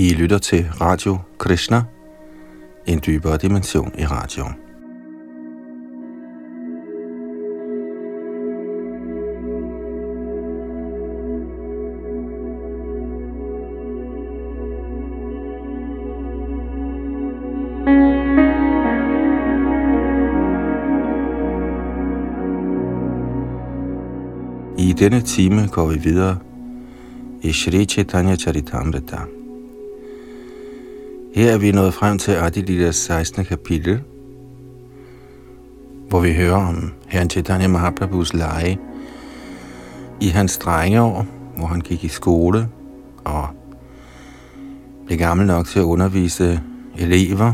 I lytter til Radio Krishna, en dybere dimension i radio. I denne time går vi videre i Shri Chaitanya Charitamrita. Her er vi nået frem til Adilidas 16. kapitel, hvor vi hører om herren Chaitanya Mahaprabhus lege i hans drengeår, hvor han gik i skole og blev gammel nok til at undervise elever.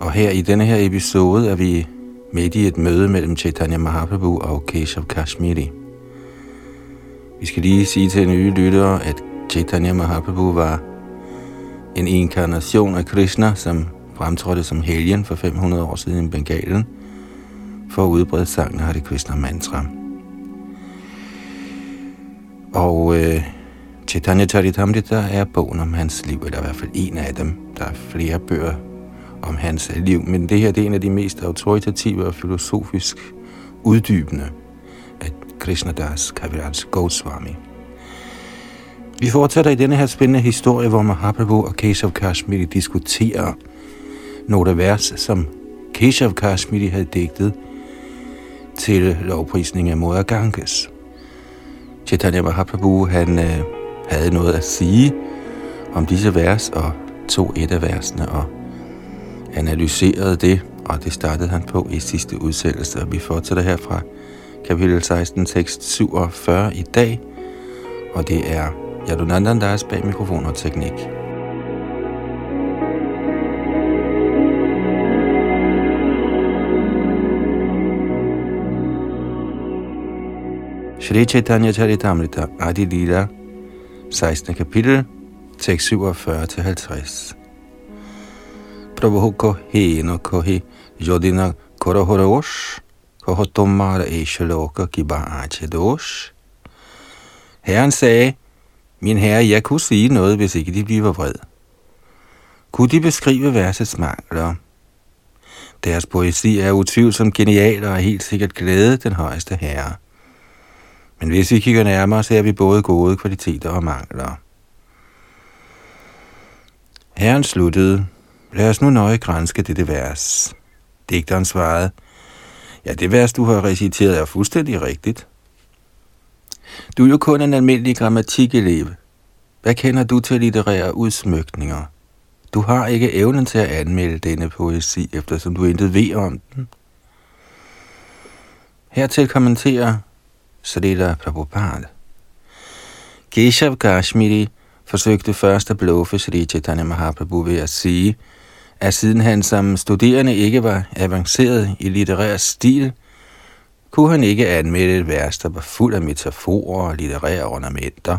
Og her i denne her episode er vi midt i et møde mellem Chaitanya Mahaprabhu og Keshav Kashmiri. Vi skal lige sige til nye lyttere, at Chaitanya Mahaprabhu var en inkarnation af Krishna, som fremtrådte som helgen for 500 år siden i Bengalen, for at udbrede sangen Hare Krishna mantra. Og øh, Chaitanya Charitamrita er bogen om hans liv, eller i hvert fald en af dem. Der er flere bøger om hans liv, men det her det er en af de mest autoritative og filosofisk uddybende af Krishnadas Kaviraj Goswami. Vi fortsætter i denne her spændende historie, hvor Mahaprabhu og Keshav Kashmiri diskuterer nogle vers, som Keshav Kashmiri havde digtet til lovprisning af Moder Ganges. Chaitanya Mahaprabhu han, øh, havde noget at sige om disse vers og tog et af versene og analyserede det, og det startede han på i sidste udsættelse. Vi fortsætter her fra kapitel 16, tekst 47 i dag, og det er Yadunandan deres bag mikrofon og teknik. Shri Chaitanya Charitamrita Adi Lila, 16. kapitel, tekst 47-50. Prabhu kohi no kohi jodina korohorosh, kohotomara tomara eshaloka kiba dosh. Herren sagde, min herre, jeg kunne sige noget, hvis ikke de bliver vred. Kunne de beskrive versets mangler? Deres poesi er utvivlsomt genial og er helt sikkert glæde den højeste herre. Men hvis vi kigger nærmere, ser vi både gode kvaliteter og mangler. Herren sluttede, Lad os nu nøje grænske dette vers. Digteren svarede, ja, det vers, du har reciteret, er fuldstændig rigtigt. Du er jo kun en almindelig grammatikelev. Hvad kender du til litterære udsmykninger? Du har ikke evnen til at anmelde denne poesi, eftersom du intet ved om den. Hertil kommenterer Srila Prabhupada. Keshav Kashmiri forsøgte først at bluffe Sri Chaitanya Mahaprabhu ved at sige, at siden han som studerende ikke var avanceret i litterær stil, kunne han ikke anmelde et vers, der var fuld af metaforer og litterære ornamenter.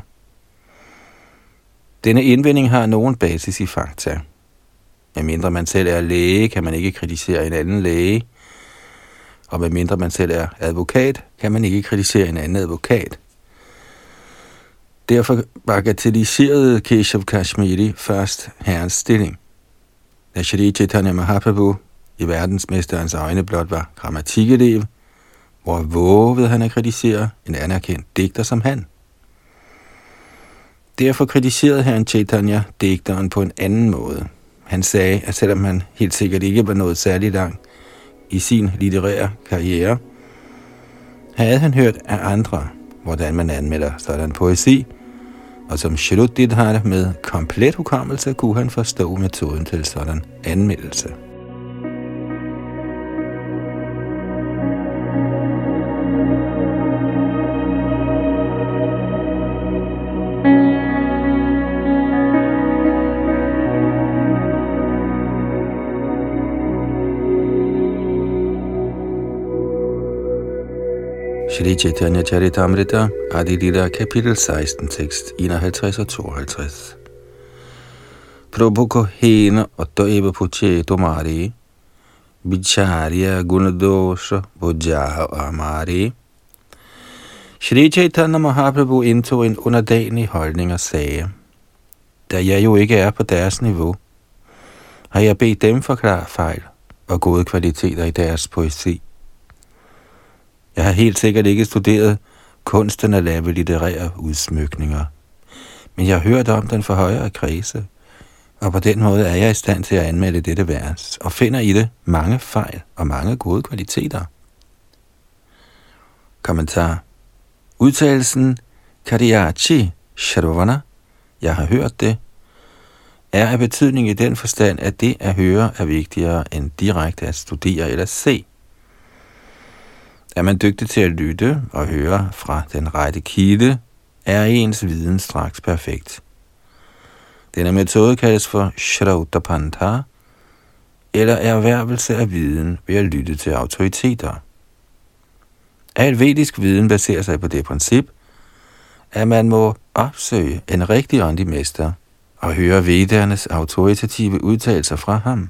Denne indvending har nogen basis i fakta. Medmindre man selv er læge, kan man ikke kritisere en anden læge, og medmindre man selv er advokat, kan man ikke kritisere en anden advokat. Derfor bagatelliserede Keshav Kashmiri først herrens stilling. Da Shri Chaitanya Mahaprabhu i verdensmesterens øjne blot var grammatikelev, hvor vågede han at kritisere en anerkendt digter som han. Derfor kritiserede herren Chaitanya digteren på en anden måde. Han sagde, at selvom han helt sikkert ikke var nået særlig langt i sin litterære karriere, havde han hørt af andre, hvordan man anmelder sådan poesi, og som Shruddidhar med komplet hukommelse kunne han forstå metoden til sådan anmeldelse. Shri Chaitanya Charitamrita, Adilita, kapitel 16, tekst 51 og 52. Prabhu ko hena otto eva puche tomari, bicharya gunadosha bojaha amari. Shri Chaitanya Mahaprabhu indtog en underdanig holdning og sagde, da jeg jo ikke er på deres niveau, har jeg bedt dem forklare fejl og gode kvaliteter i deres poesi. Jeg har helt sikkert ikke studeret kunsten at lave litterære udsmykninger, men jeg har hørt om den for højere kredse, og på den måde er jeg i stand til at anmelde dette vers, og finder i det mange fejl og mange gode kvaliteter. Kommentar. Udtalelsen Kariachi Shadovana, jeg har hørt det, er af betydning i den forstand, at det at høre er vigtigere end direkte at studere eller se. Er man dygtig til at lytte og høre fra den rette kilde, er ens viden straks perfekt. Denne metode kaldes for Shrautapanta, eller erhvervelse af viden ved at lytte til autoriteter. Al vedisk viden baserer sig på det princip, at man må opsøge en rigtig åndelig mester og høre vedernes autoritative udtalelser fra ham.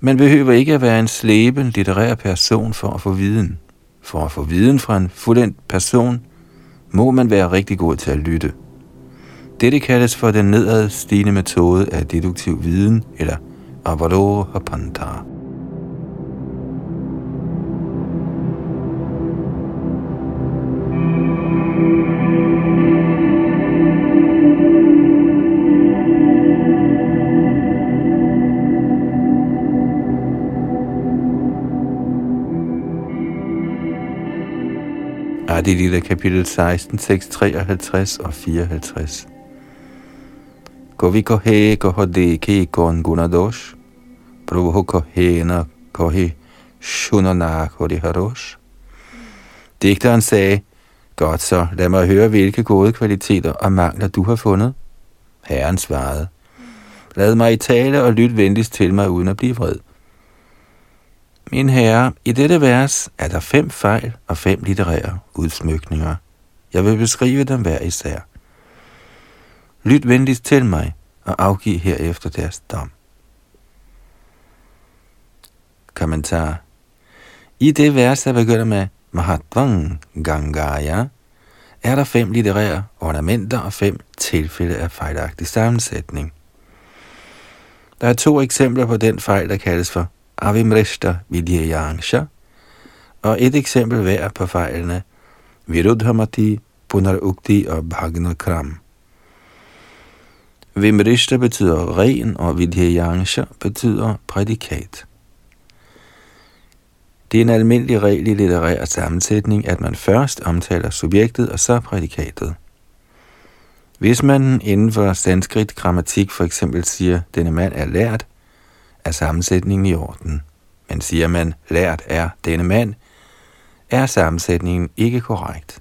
Man behøver ikke at være en slæben litterær person for at få viden. For at få viden fra en fuldendt person, må man være rigtig god til at lytte. Dette kaldes for den nedadstigende metode af deduktiv viden, eller Avarohapanta. Adilita kapitel 16, 6, 53 og 54. Govi kohe kohode ke kon gunadosh, prabhu kohe na kohe shunana kori harosh. Digteren sagde, Godt så, lad mig høre, hvilke gode kvaliteter og mangler du har fundet. Herren svarede, Lad mig i tale og lyt venligst til mig, uden at blive vred. Min herre, i dette vers er der fem fejl og fem litterære udsmykninger. Jeg vil beskrive dem hver især. Lyt venligst til mig og afgiv herefter deres dom. Kommentar. I det vers, der begynder med Mahatvang Gangaya, er der fem litterære ornamenter og fem tilfælde af fejlagtig sammensætning. Der er to eksempler på den fejl, der kaldes for Avimrishta Vidyayangsha, og et eksempel hver på fejlene Virudhamati, Punarukti og Bhagnakram. Vimrishta betyder ren, og Vidyayangsha betyder prædikat. Det er en almindelig regel i litterær sammensætning, at man først omtaler subjektet og så prædikatet. Hvis man inden for sanskrit grammatik for eksempel siger, denne mand er lært, er sammensætningen i orden. Men siger man, lært er denne mand, er sammensætningen ikke korrekt.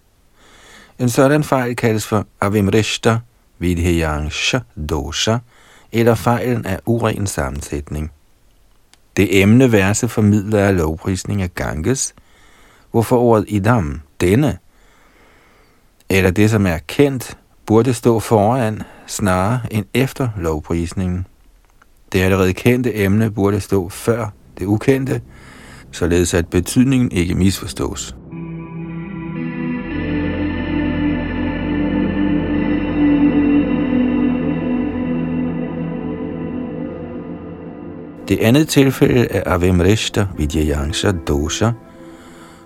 En sådan fejl kaldes for avimrishta vidhyangsha dosha, eller fejlen af uren sammensætning. Det emne verse formidler er lovprisning af Ganges, hvorfor ordet idam, denne, eller det som er kendt, burde stå foran snarere end efter lovprisningen. Det allerede kendte emne burde stå før det ukendte, således at betydningen ikke misforstås. Det andet tilfælde er Avimrishta Vidyayansha Dosha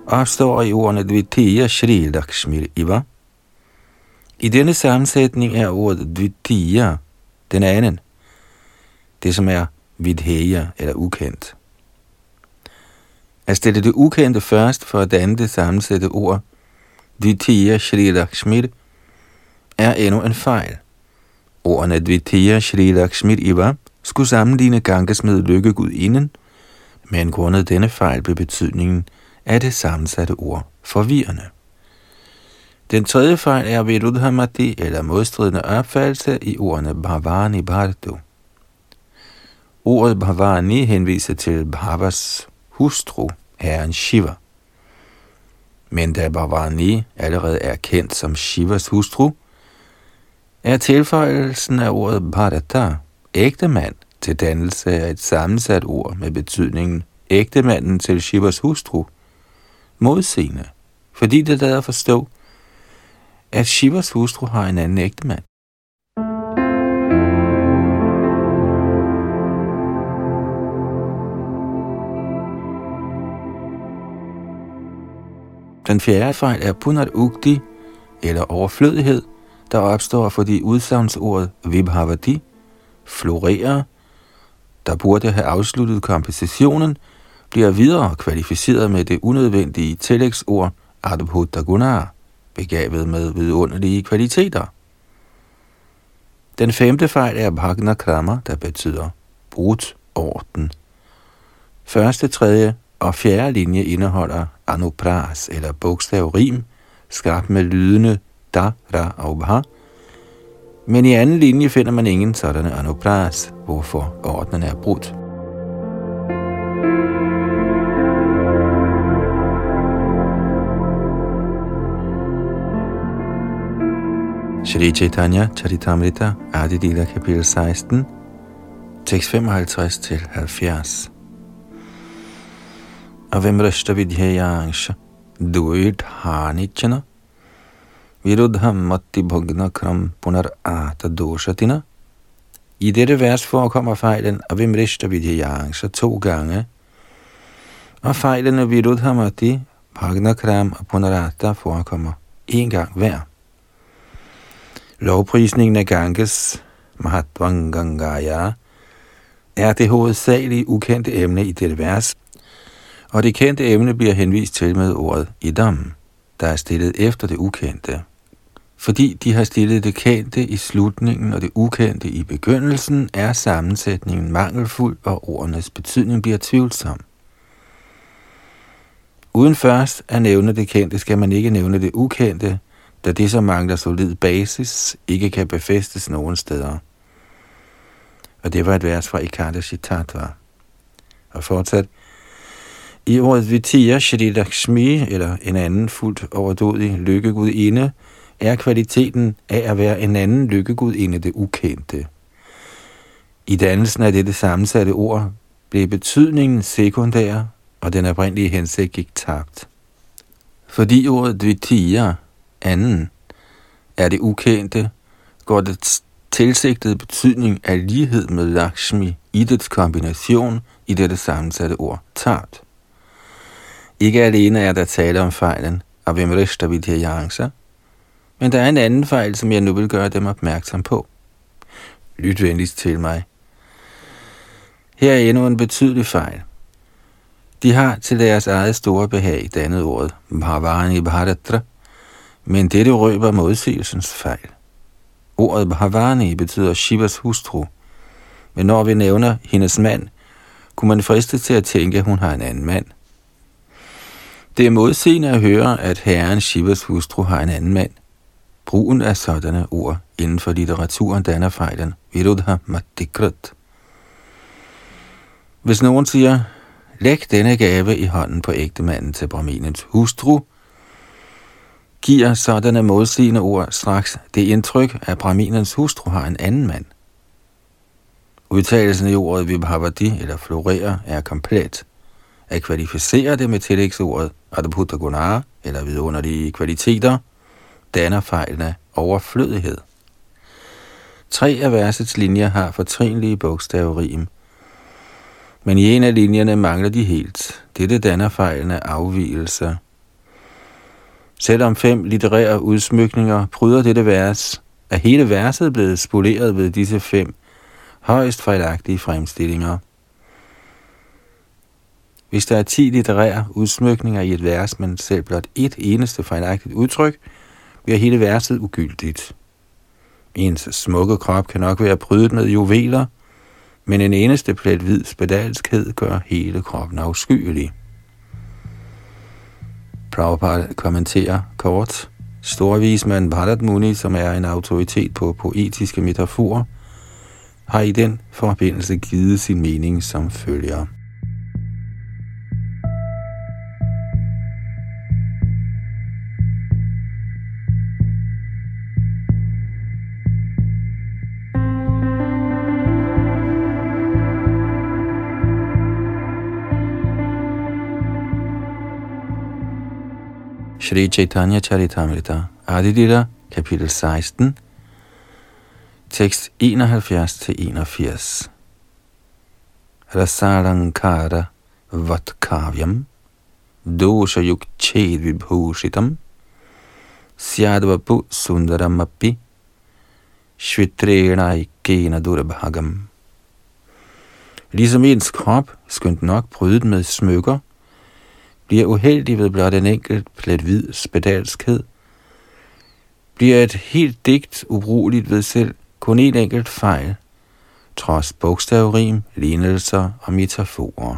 opstår i ordene Dvitiya Shri Lakshmi Iva. I denne sammensætning er ordet Dvitiya den anden, det som er vidheya eller ukendt. At stille det ukendte først for at danne det sammensatte ord, Dvitiya Shri Lakshmir, er endnu en fejl. Ordene Dvitiya Shri Lakshmir Iva skulle sammenligne Ganges med lykkegud men grundet denne fejl blev betydningen af det sammensatte ord forvirrende. Den tredje fejl er Vedudhamati eller modstridende opfattelse i ordene Bhavani Bhartu. Ordet Bhavani henviser til Bhavas hustru, herren Shiva. Men da Bhavani allerede er kendt som Shivas hustru, er tilføjelsen af ordet Bharata, ægte mand, til dannelse af et sammensat ord med betydningen ægtemanden til Shivas hustru, modsigende, fordi det lader forstå, at Shivas hustru har en anden ægtemand. Den fjerde fejl er punat ugdi, eller overflødighed, der opstår, fordi udsagnsordet vibhavati florerer, der burde have afsluttet kompositionen, bliver videre kvalificeret med det unødvendige tillægsord adbhutagunar, begavet med vidunderlige kvaliteter. Den femte fejl er bhagna krama, der betyder brudt orden. Første, tredje og fjerde linje indeholder anupras eller bogstav rim, skabt med lydende da, ra og bha, men i anden linje finder man ingen sådanne anupras, hvorfor ordnen er brudt. Shri Chaitanya Charitamrita Adidila kapitel 16 tekst 55 til 70 Avimrashta vidhyayangsha duit hanichana viruddham matti bhagnakram punar ata doshatina. I dette vers forekommer fejlen Avimrashta vidhyayangsha to gange. Og fejlen af Viruddhamati, Bhagnakram og Punarata forekommer en gang hver. Lovprisningen af Ganges, Mahatvangangaya, er det hovedsagelige ukendte emne i dette vers, og det kendte emne bliver henvist til med ordet idam, der er stillet efter det ukendte. Fordi de har stillet det kendte i slutningen og det ukendte i begyndelsen, er sammensætningen mangelfuld, og ordenes betydning bliver tvivlsom. Uden først at nævne det kendte, skal man ikke nævne det ukendte, da det, som mangler solid basis, ikke kan befæstes nogen steder. Og det var et vers fra Ikada Tattva. Og fortsat, i ordet Vitya Shri Lakshmi, eller en anden fuldt overdådig lykkegudinde, er kvaliteten af at være en anden lykkegudinde det ukendte. I dannelsen af dette sammensatte ord blev betydningen sekundær, og den oprindelige hensigt gik tabt. Fordi ordet Dvitiya anden er det ukendte, går det tilsigtede betydning af lighed med Lakshmi i dets kombination i dette sammensatte ord tart. Ikke alene er der tale om fejlen af Vimrishta Vidyayansa, men der er en anden fejl, som jeg nu vil gøre dem opmærksom på. Lyt venligst til mig. Her er endnu en betydelig fejl. De har til deres eget store behag dannet ordet Bhavani Bharatra, men dette røber modsigelsens fejl. Ordet Bhavani betyder Shivas hustru, men når vi nævner hendes mand, kunne man friste til at tænke, at hun har en anden mand. Det er modseende at høre, at herren Shivas hustru har en anden mand. Brugen af sådanne ord inden for litteraturen danner fejlen Virudha Madikrit. Hvis nogen siger, læg denne gave i hånden på ægtemanden til Brahminens hustru, giver sådanne modsigende ord straks det indtryk, at Brahminens hustru har en anden mand. Udtalelsen i ordet Vibhavati eller florerer er komplet. At kvalificere det med tillægsordet Adaputta Guna, eller vidunderlige kvaliteter, danner fejlene overflødighed. Tre af versets linjer har fortrinlige bogstaverim, men i en af linjerne mangler de helt. Dette danner fejlene afvielser. Selvom fem litterære udsmykninger pryder dette vers, er hele verset blevet spoleret ved disse fem højst fejlagtige fremstillinger. Hvis der er ti litterære udsmykninger i et vers, men selv blot et eneste fejlagtigt udtryk, bliver hele verset ugyldigt. Ens smukke krop kan nok være prydet med juveler, men en eneste plet hvid spedalskhed gør hele kroppen afskyelig. Prabhupada kommenterer kort. Storvismand Bharat Muni, som er en autoritet på poetiske metaforer, har i den forbindelse givet sin mening som følger. Shri Chaitanya Charitamrita, Adidira, kapitel 16, tekst 71-81. Rasalankara vatkavyam dosha yuk ched vibhushitam, syadvapu sundaramapi, shvitrena ikena durabhagam. Ligesom ens krop, skønt nok brydet med smykker, bliver uheldig ved blot en enkelt plet hvid spedalskhed, bliver et helt digt ubrugeligt ved selv kun en enkelt fejl, trods bogstavrim, lignelser og metaforer.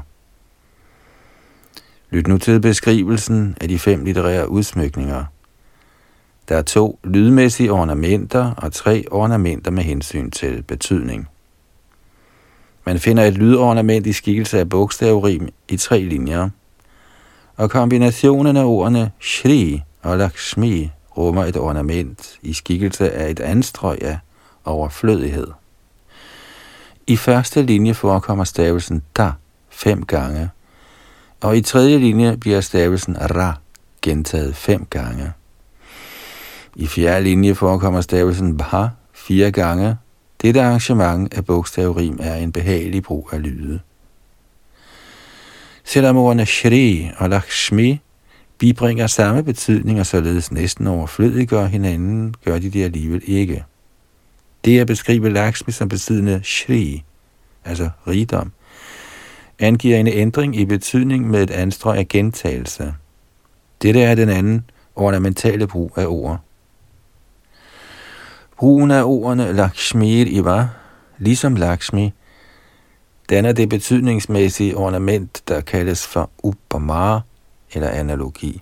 Lyt nu til beskrivelsen af de fem litterære udsmykninger. Der er to lydmæssige ornamenter og tre ornamenter med hensyn til betydning. Man finder et lydornament i skikkelse af bogstavrim i tre linjer, og kombinationen af ordene Shri og Lakshmi rummer et ornament i skikkelse af et anstrøg af overflødighed. I første linje forekommer stavelsen da fem gange, og i tredje linje bliver stavelsen ra gentaget fem gange. I fjerde linje forekommer stavelsen bha fire gange. Dette arrangement af bogstavrim er en behagelig brug af lyde. Selvom ordene Shri og Lakshmi bibringer samme betydning og således næsten overflødiggør hinanden, gør de det alligevel ikke. Det at beskrive Lakshmi som besiddende Shri, altså rigdom, angiver en ændring i betydning med et anstrøg af gentagelse. Dette er den anden ornamentale brug af ord. Brugen af ordene Lakshmi Iva, ligesom Lakshmi, danner det betydningsmæssige ornament, der kaldes for Upama eller analogi.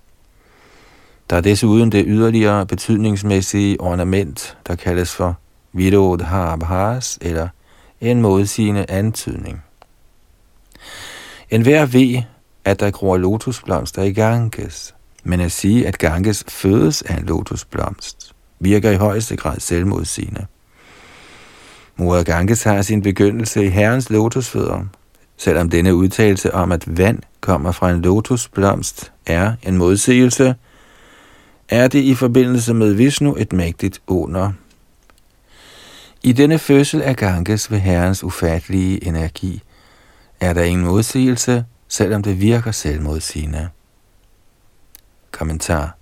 Der er desuden det yderligere betydningsmæssige ornament, der kaldes for Vidodhabhas eller en modsigende antydning. En hver ved, at der gror lotusblomster i Ganges, men at sige, at Ganges fødes af en lotusblomst, virker i højeste grad selvmodsigende. Mor Ganges har sin begyndelse i herrens lotusfødder, selvom denne udtalelse om, at vand kommer fra en lotusblomst, er en modsigelse, er det i forbindelse med Vishnu et mægtigt under. I denne fødsel af Ganges ved herrens ufattelige energi, er der ingen modsigelse, selvom det virker selvmodsigende. Kommentar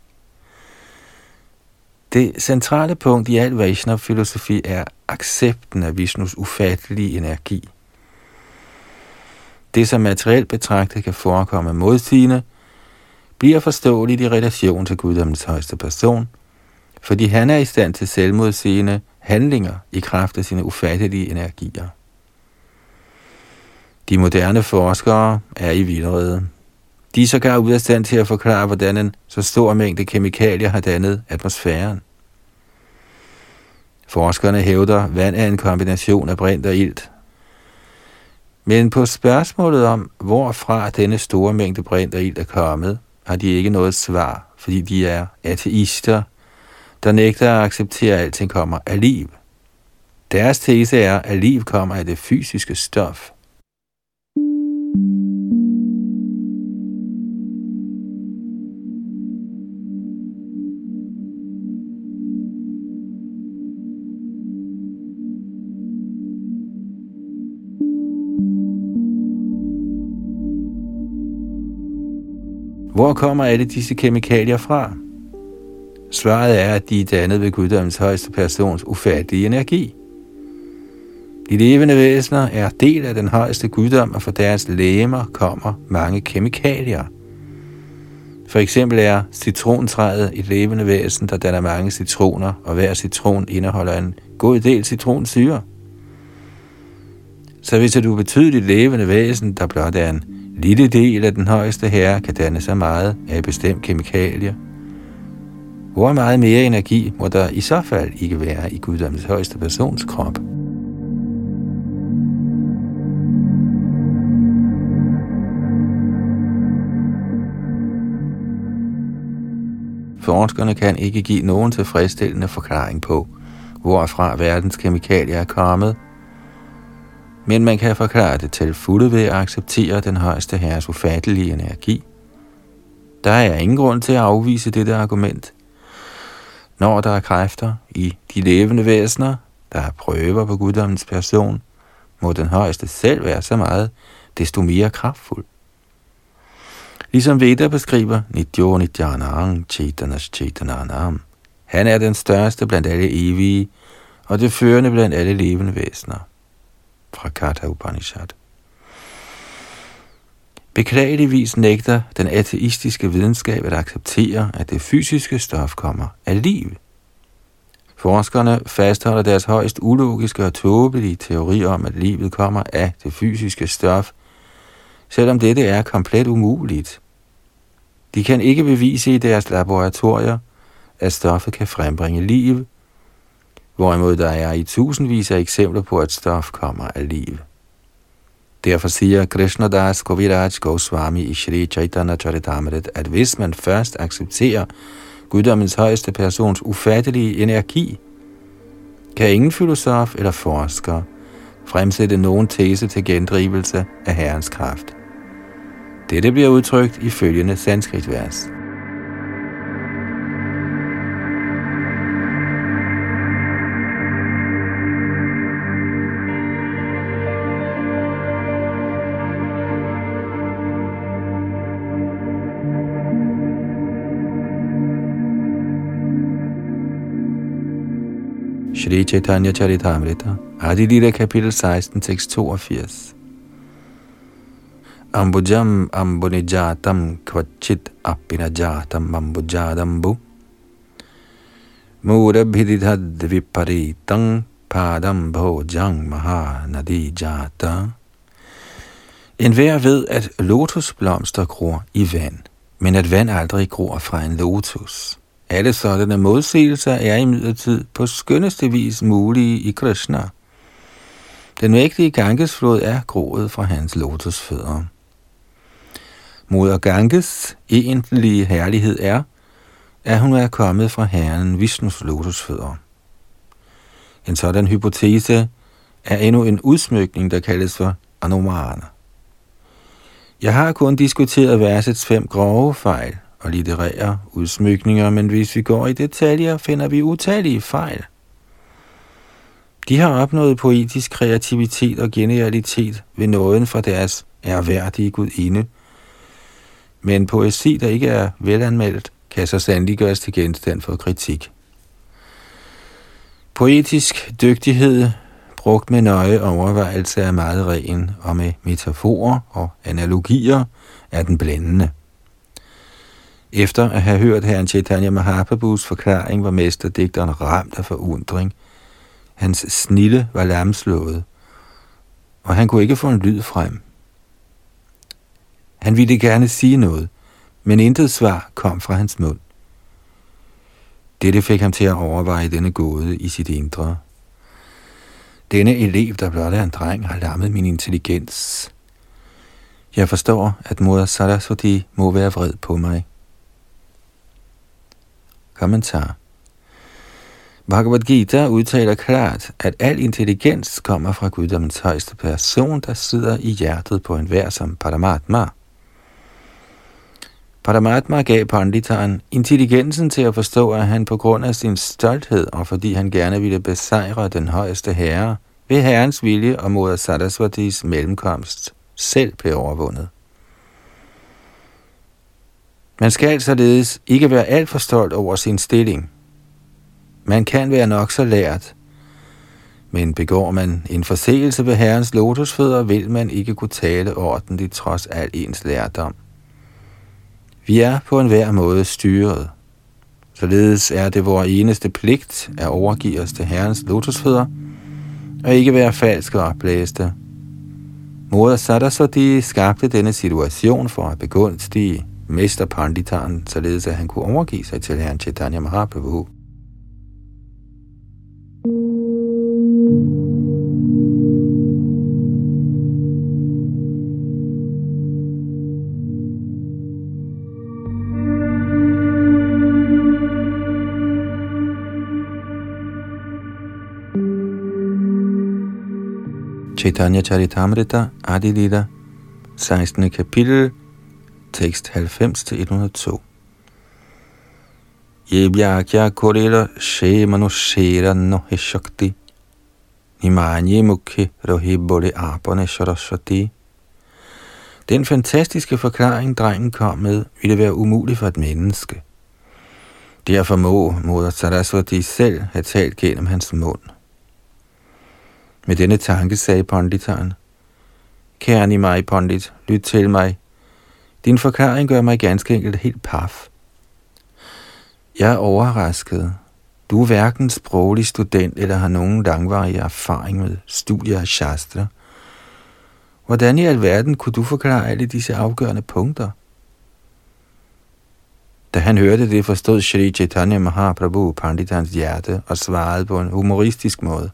det centrale punkt i al Vaishnav-filosofi er accepten af Vishnus ufattelige energi. Det, som materielt betragtet kan forekomme modsigende, bliver forståeligt i relation til guddommens højeste person, fordi han er i stand til selvmodsigende handlinger i kraft af sine ufattelige energier. De moderne forskere er i vildrede. De er sågar ude af stand til at forklare, hvordan en så stor mængde kemikalier har dannet atmosfæren. Forskerne hævder, at vand er en kombination af brint og ilt. Men på spørgsmålet om, hvorfra denne store mængde brint og ilt er kommet, har de ikke noget svar, fordi de er ateister, der nægter at acceptere, at alting kommer af liv. Deres tese er, at liv kommer af det fysiske stof – Hvor kommer alle disse kemikalier fra? Svaret er, at de er dannet ved guddommens højeste persons ufattelige energi. De levende væsener er del af den højeste guddom, og fra deres lægemer kommer mange kemikalier. For eksempel er citrontræet et levende væsen, der danner mange citroner, og hver citron indeholder en god del citronsyre. Så hvis du er betydeligt levende væsen, der blot er en lille del af den højeste herre kan danne så meget af bestemt kemikalier. Hvor meget mere energi må der i så fald ikke være i guddommens højeste persons krop? Forskerne kan ikke give nogen tilfredsstillende forklaring på, hvorfra verdens kemikalier er kommet – men man kan forklare det til fulde ved at acceptere den højeste herres ufattelige energi. Der er ingen grund til at afvise dette argument. Når der er kræfter i de levende væsener, der er prøver på guddommens person, må den højeste selv være så meget, desto mere kraftfuld. Ligesom Veda beskriver Nidyo Nidyanang Chetanas Chetananam. Han er den største blandt alle evige, og det førende blandt alle levende væsener. Fra Katha Upanishad. Beklageligvis nægter den ateistiske videnskab at acceptere, at det fysiske stof kommer af liv. Forskerne fastholder deres højst ulogiske og tåbelige teori om, at livet kommer af det fysiske stof, selvom dette er komplet umuligt. De kan ikke bevise i deres laboratorier, at stoffet kan frembringe liv, hvorimod der er i tusindvis af eksempler på, at stof kommer af liv. Derfor siger Krishnadas Koviraj Goswami i Shri Chaitanya Charitamrit, at hvis man først accepterer guddommens højeste persons ufattelige energi, kan ingen filosof eller forsker fremsætte nogen tese til gendrivelse af Herrens kraft. Dette bliver udtrykt i følgende sanskritvers. Shri Chaitanya Charitamrita, Adilita kapitel 16, tekst 82. Ambujam ambunijatam kvachit apinajatam ambujadambu Murabhididhad viparitam padam bhojang mahanadi jata En hver ved, at lotusblomster gror i vand, men at vand aldrig gror fra en lotus. Alle sådanne modsigelser er imidlertid på skønneste vis mulige i Krishna. Den mægtige Gangesflod er groet fra hans lotusfødder. Moder Ganges egentlige herlighed er, at hun er kommet fra herren Vishnus lotusfødder. En sådan hypotese er endnu en udsmykning, der kaldes for anomana. Jeg har kun diskuteret versets fem grove fejl, og litterære udsmykninger, men hvis vi går i detaljer, finder vi utallige fejl. De har opnået poetisk kreativitet og genialitet ved nåden fra deres erhverdige gudinde, men poesi, der ikke er velanmeldt, kan så sandelig gøres til genstand for kritik. Poetisk dygtighed, brugt med nøje overvejelse, er meget ren, og med metaforer og analogier er den blændende. Efter at have hørt herren Chaitanya Mahaprabhus forklaring, var mesterdigteren ramt af forundring. Hans snille var lamslået, og han kunne ikke få en lyd frem. Han ville gerne sige noget, men intet svar kom fra hans mund. Dette fik ham til at overveje denne gåde i sit indre. Denne elev, der blot er en dreng, har lammet min intelligens. Jeg forstår, at mor Sarasvati må være vred på mig. Kommentar Bhagavad Gita udtaler klart, at al intelligens kommer fra guddommens højeste person, der sidder i hjertet på enhver som Paramatma. Paramatma gav Panditaren intelligensen til at forstå, at han på grund af sin stolthed og fordi han gerne ville besejre den højeste herre, ved herrens vilje og mod Sarasvatis mellemkomst selv blev overvundet. Man skal således ikke være alt for stolt over sin stilling. Man kan være nok så lært, men begår man en forseelse ved herrens lotusfødder, vil man ikke kunne tale ordentligt trods al ens lærdom. Vi er på en hver måde styret. Således er det vores eneste pligt at overgive os til herrens lotusfødder, og ikke være falske og opblæste. Moder Saraswati skabte denne situation for at begunstige mester Panditaren, således at han kunne overgive sig til herren Chaitanya Mahaprabhu. Chaitanya Charitamrita Adilita 16. kapitel tekst 90-102. Ye kurila korela she manushera no he shakti. Nimanye mukhe rohi bole apane saraswati. Den fantastiske forklaring, drengen kom med, ville være umulig for et menneske. Derfor må moder Saraswati selv have talt gennem hans mund. Med denne tanke sagde Panditaren, Kære mig, Pandit, lyt til mig. Din forklaring gør mig ganske enkelt helt paf. Jeg er overrasket. Du er hverken sproglig student eller har nogen langvarig erfaring med studier af Shastra. Hvordan i alverden kunne du forklare alle disse afgørende punkter? Da han hørte det, forstod Shri Chaitanya Mahaprabhu Panditans hjerte og svarede på en humoristisk måde.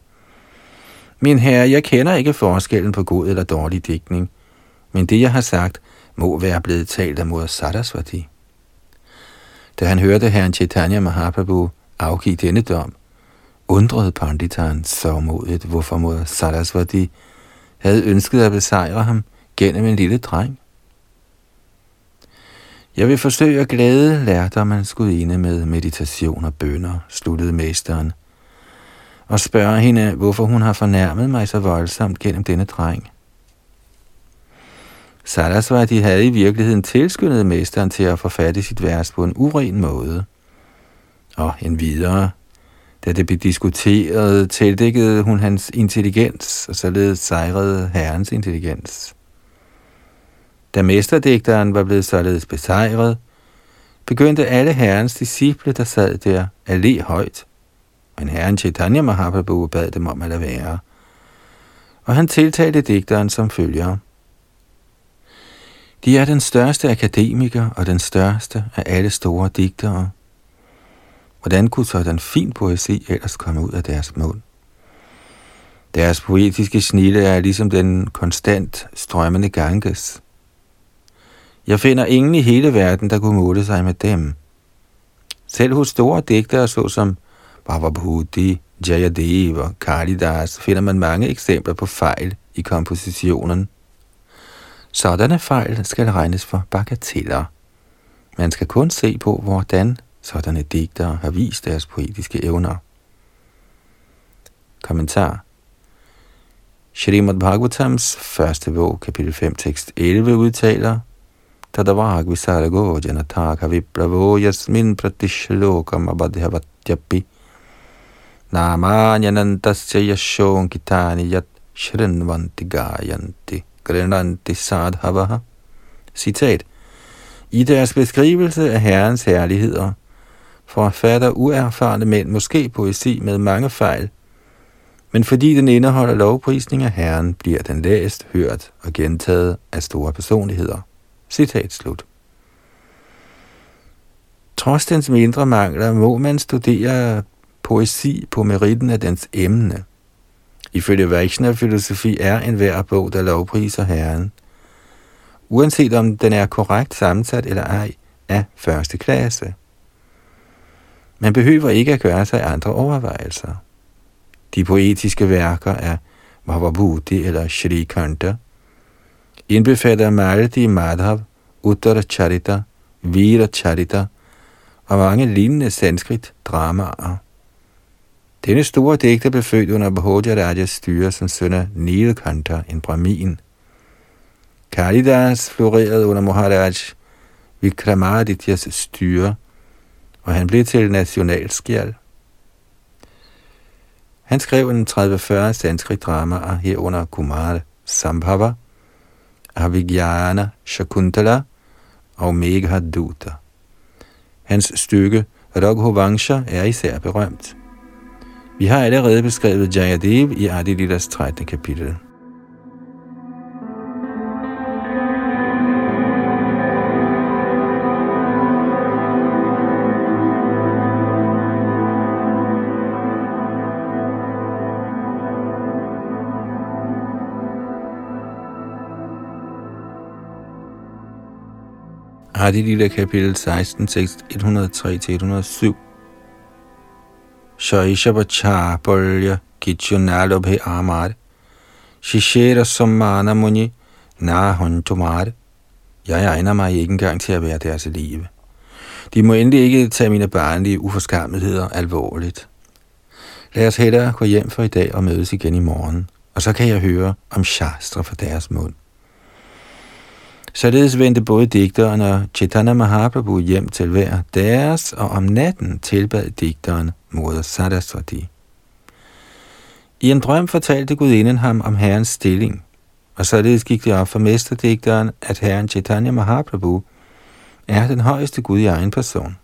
Min herre, jeg kender ikke forskellen på god eller dårlig digtning, men det, jeg har sagt, må være blevet talt af mor Sarasvati. Da han hørte herren Chaitanya Mahaprabhu afgive denne dom, undrede Panditaren så modigt, hvorfor mod Sarasvati havde ønsket at besejre ham gennem en lille dreng. Jeg vil forsøge at glæde lærdommens gudinde med meditation og bønder, sluttede mesteren, og spørge hende, hvorfor hun har fornærmet mig så voldsomt gennem denne dreng. Sarasvati havde i virkeligheden tilskyndet mesteren til at forfatte sit vers på en uren måde. Og en videre, da det blev diskuteret, tildækkede hun hans intelligens, og således sejrede herrens intelligens. Da mesterdigteren var blevet således besejret, begyndte alle herrens disciple, der sad der, at le højt. Men herren Chaitanya Mahaprabhu bad dem om at lade være. Og han tiltalte digteren som følger. De er den største akademiker og den største af alle store digtere. Hvordan kunne så den fin poesi ellers komme ud af deres mund? Deres poetiske snille er ligesom den konstant strømmende Ganges. Jeg finder ingen i hele verden, der kunne måle sig med dem. Selv hos store digtere, såsom Bhavabhuti, Jayadev og Kalidas, finder man mange eksempler på fejl i kompositionen. Sådanne fejl skal regnes for bagateller. Man skal kun se på, hvordan sådanne digtere har vist deres poetiske evner. Kommentar Shrimad Bhagavatams første bog, kapitel 5, tekst 11, udtaler, Tadavag visargo janataka vipravo yasmin pratishlokam abadhyavatyapi namanyanantasya yashon yat shrinvanti gayanti grinanti sadhavaha. Citat. I deres beskrivelse af Herrens herligheder forfatter uerfarne mænd måske poesi med mange fejl, men fordi den indeholder lovprisning af Herren, bliver den læst, hørt og gentaget af store personligheder. Citat slut. Trods dens mindre mangler må man studere poesi på meritten af dens emne. Ifølge Vaishnava-filosofi er enhver bog, der lovpriser Herren, uanset om den er korrekt sammensat eller ej, af første klasse. Man behøver ikke at gøre sig andre overvejelser. De poetiske værker af Mahavabhuti eller Shri Kanta, indbefatter Maldi Madhav, Uttara Charita, Vira Charita og mange lignende sanskrit dramaer. Denne store digter blev født under Bhodja Rajas styre som søn af Nilkanta, en brahmin. Kalidas florerede under Maharaj Vikramaditya's styre, og han blev til nationalskjald. Han skrev en 30-40 sanskrit dramaer herunder Kumar Sambhava, Avigyana Shakuntala og Meghaduta. Hans stykke Raghavansha er især berømt. Vi har allerede beskrevet Jayadev i Adilidas 13. kapitel. Adilila kapitel 16, tekst 103-107. Shaishabachar polya kichunalobhe amar Shishera samana muni Nahuntumar. Jeg egner mig ikke engang til at være deres live. De må endelig ikke tage mine barnlige uforskammeligheder alvorligt. Lad os hellere gå hjem for i dag og mødes igen i morgen, og så kan jeg høre om Shastra fra deres mund. Således vendte både digteren og Chaitanya Mahaprabhu hjem til hver deres, og om natten tilbad digteren moder Saraswati. I en drøm fortalte gudinden ham om herrens stilling, og således gik det op for mesterdigteren, at herren Chaitanya Mahaprabhu er den højeste gud i egen person.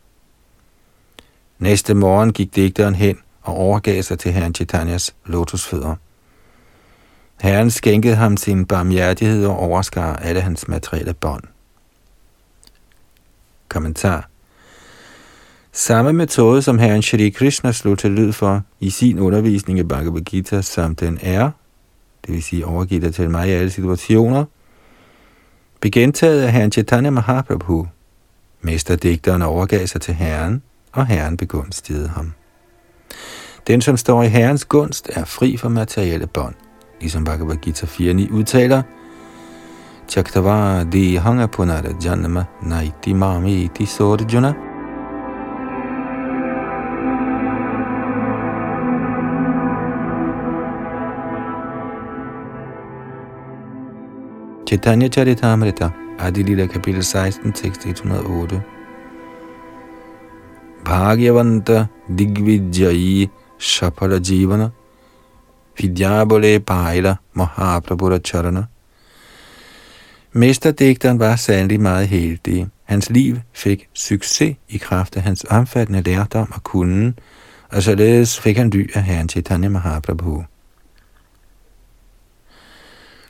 Næste morgen gik digteren hen og overgav sig til herren Chaitanyas lotusfødder. Herren skænkede ham sin barmhjertighed og overskar alle hans materielle bånd. Kommentar Samme metode, som herren Shri Krishna slog til lyd for i sin undervisning i Bhagavad Gita, som den er, det vil sige overgivet dig til mig i alle situationer, begyndte af herren Chaitanya Mahaprabhu. Mesterdigteren overgav sig til herren, og herren begunstigede ham. Den, som står i herrens gunst, er fri for materielle bånd ligesom Bhagavad Gita 4.9 udtaler, Chaktava di hanga punara janma naiti mami iti sorjuna. Chaitanya Charitamrita, Adilila kapitel 16, tekst 108. Bhagyavanta Digvijayi Shapala Jivana Vidyabole Pajla Mahaprabhu Charana. Mesterdigteren var sandelig meget heldig. Hans liv fik succes i kraft af hans omfattende lærdom og kunden, og således fik han ly af herren Chaitanya Mahaprabhu.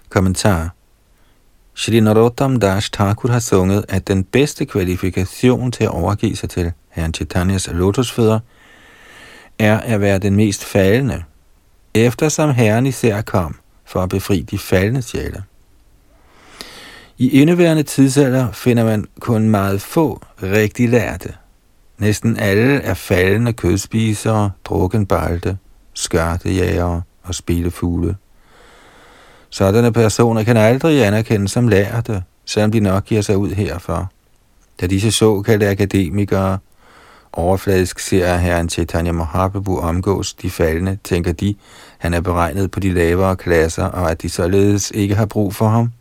Kommentar Shri Narottam Das Thakur har sunget, at den bedste kvalifikation til at overgive sig til herren Chaitanyas lotusfødder er at være den mest faldende, eftersom Herren især kom for at befri de faldende sjæle. I indeværende tidsalder finder man kun meget få rigtig lærte. Næsten alle er faldende kødspisere, drukkenbalte, skørtejægere og spilefugle. Sådanne personer kan aldrig anerkendes som lærte, selvom de nok giver sig ud herfor. Da disse såkaldte akademikere Overfladisk ser herren Chaitanya Mahaprabhu omgås de faldende, tænker de, han er beregnet på de lavere klasser, og at de således ikke har brug for ham.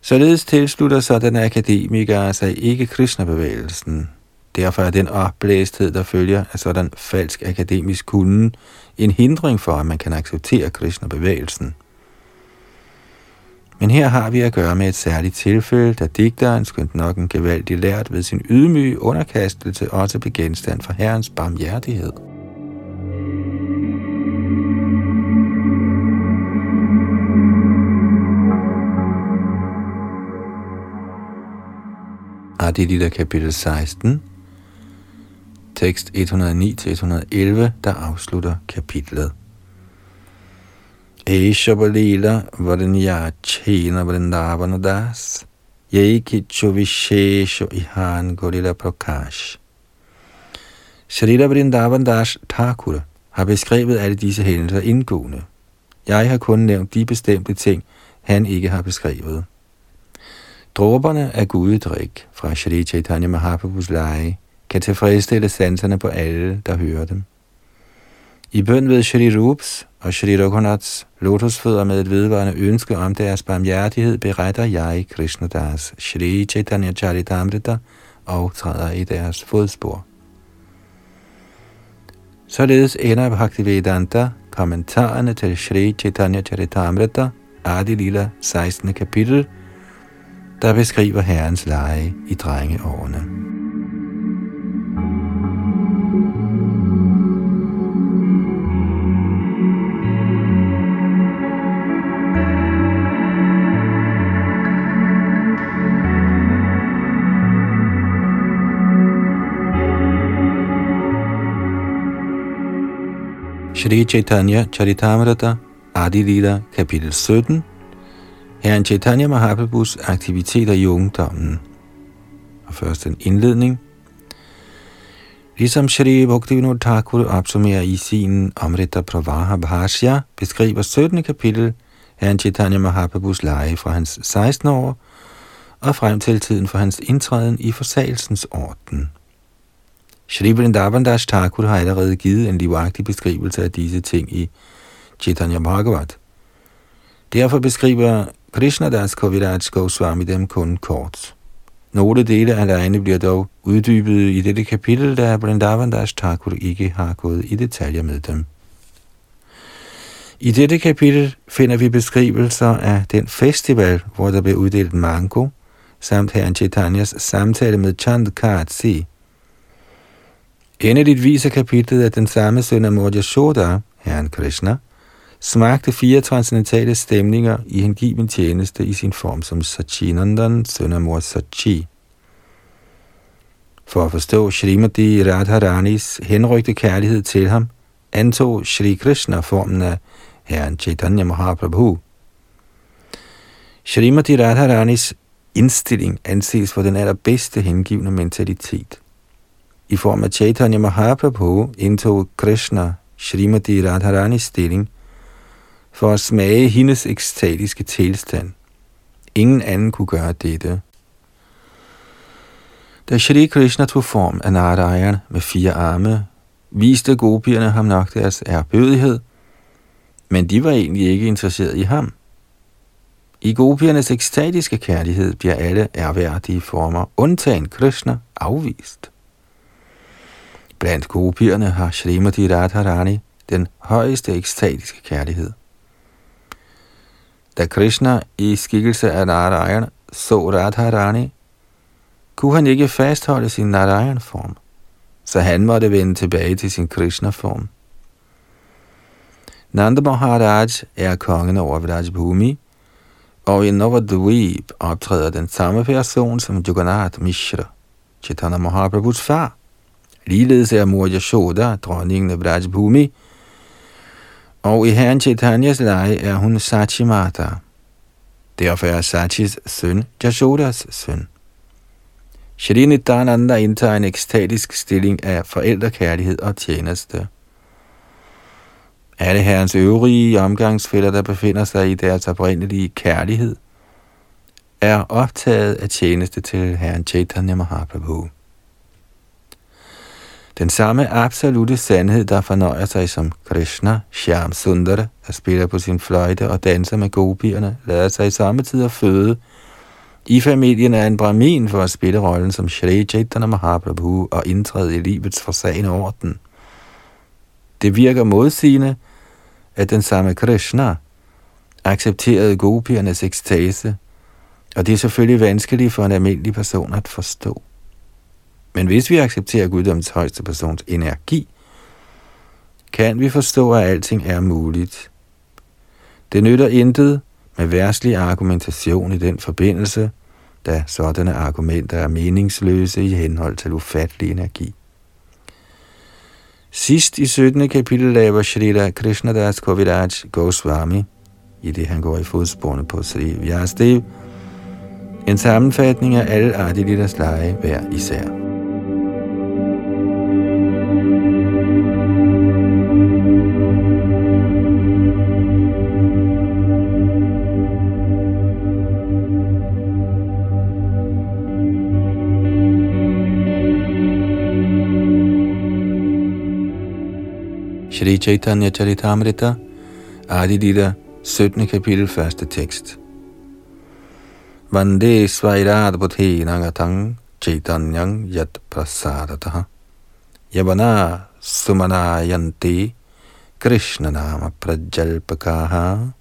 Således tilslutter sådanne akademikere sig ikke Krishna-bevægelsen. Derfor er den opblæsthed, der følger af sådan falsk akademisk kunden, en hindring for, at man kan acceptere Krishna-bevægelsen. Men her har vi at gøre med et særligt tilfælde, da digteren, skønt nok en gevaldig lært ved sin ydmyge underkastelse, også blev genstand for Herrens barmhjertighed. Adilita kapitel 16, tekst 109-111, der afslutter kapitlet. Esha Balila Varanya Chena Vrindavana Das Yeikicho Vishesho Ihan Gorilla Prakash Sharila Vrindavan Das Thakur har beskrevet alle disse hændelser indgående. Jeg har kun nævnt de bestemte ting, han ikke har beskrevet. Dråberne af gudedrik fra Shri Chaitanya Mahaprabhus leje kan tilfredsstille sanserne på alle, der hører dem. I bøn ved Shri Rups og Shri Raghunaths lotusfødder med et vedvarende ønske om deres barmhjertighed, beretter jeg Krishnadas Shri Chaitanya Charitamrita og træder i deres fodspor. Således ender Bhaktivedanta kommentarerne til Shri Chaitanya Charitamrita, Adi Lila 16. kapitel, der beskriver Herrens leje i drengeårene. Shri Chaitanya Charitamrita Adi Lila kapitel 17 Herren Chaitanya Mahaprabhus aktiviteter i ungdommen Og først en indledning Ligesom Shri Bhaktivinoda Thakur opsummerer i sin Amrita Pravaha Bhashya, beskriver 17. kapitel Herren Chaitanya Mahaprabhus leje fra hans 16 år og frem til tiden for hans indtræden i forsagelsens orden. Shri Vrindavan Das Thakur har allerede givet en livagtig beskrivelse af disse ting i Chaitanya Bhagavat. Derfor beskriver Krishna Das Kaviraj Goswami dem kun kort. Nogle dele af lejene bliver dog uddybet i dette kapitel, da Vrindavan Das Thakur ikke har gået i detaljer med dem. I dette kapitel finder vi beskrivelser af den festival, hvor der blev uddelt mango, samt herren Chaitanyas samtale med Chand Katsi. Endeligt viser kapitlet, at den samme søn af Morja Shoda, herren Krishna, smagte fire transcendentale stemninger i hengiven tjeneste i sin form som Sachinandan, søn af mor Sachi. For at forstå Srimati Radharanis henrygte kærlighed til ham, antog Shri Krishna formen af herren Chaitanya Mahaprabhu. Srimati Radharanis indstilling anses for den allerbedste hengivende mentalitet. I form af Chaitanya Mahaprabhu indtog Krishna Srimati Radharanis stilling for at smage hendes ekstatiske tilstand. Ingen anden kunne gøre dette. Da Shri Krishna tog form af Narayan med fire arme, viste gopierne ham nok deres erbødighed, men de var egentlig ikke interesseret i ham. I gopiernes ekstatiske kærlighed bliver alle erhverdige former, undtagen Krishna, afvist. Blandt gopierne har Srimati Radharani den højeste ekstatiske kærlighed. Da Krishna i skikkelse af Narayan så Radharani, kunne han ikke fastholde sin Narayan-form, så han måtte vende tilbage til sin Krishna-form. Nanda Maharaj er kongen over Vrajbhumi, og i Novadvip optræder den samme person som Jagannath Mishra, Chaitanya Mahaprabhus far. Ligeledes er mor Yashoda, dronningen af Vrajbhumi, og i herren Chaitanyas leje er hun Sachimata. Derfor er Sachis søn Yashodas søn. Shri Nityananda indtager en ekstatisk stilling af forældrekærlighed og tjeneste. Alle herrens øvrige omgangsfælder, der befinder sig i deres oprindelige kærlighed, er optaget af tjeneste til herren Chaitanya Mahaprabhu. Den samme absolute sandhed, der fornøjer sig som Krishna, Shyam Sundar, der spiller på sin fløjte og danser med gopierne, lader sig i samme tid at føde i familien af en brahmin for at spille rollen som Shri Chaitanya Mahaprabhu og indtræde i livets forsagende orden. Det virker modsigende, at den samme Krishna accepterede gopiernes ekstase, og det er selvfølgelig vanskeligt for en almindelig person at forstå. Men hvis vi accepterer guddommens højeste persons energi, kan vi forstå, at alting er muligt. Det nytter intet med værtslig argumentation i den forbindelse, da sådanne argumenter er meningsløse i henhold til ufattelig energi. Sidst i 17. kapitel laver Shrita Krishnadas Koviraj Goswami, i det han går i fodsporene på Sri Vyasdev, en sammenfatning af alle Adilitas lege hver især. Shri Chaitanya Charitamrita, Adi 17. kapitel, første tekst. Vande Svairad Buddhi Nangatang Chaitanyang Yat Prasadataha Yavana Sumana Yanti Krishna Nama Prajalpakaha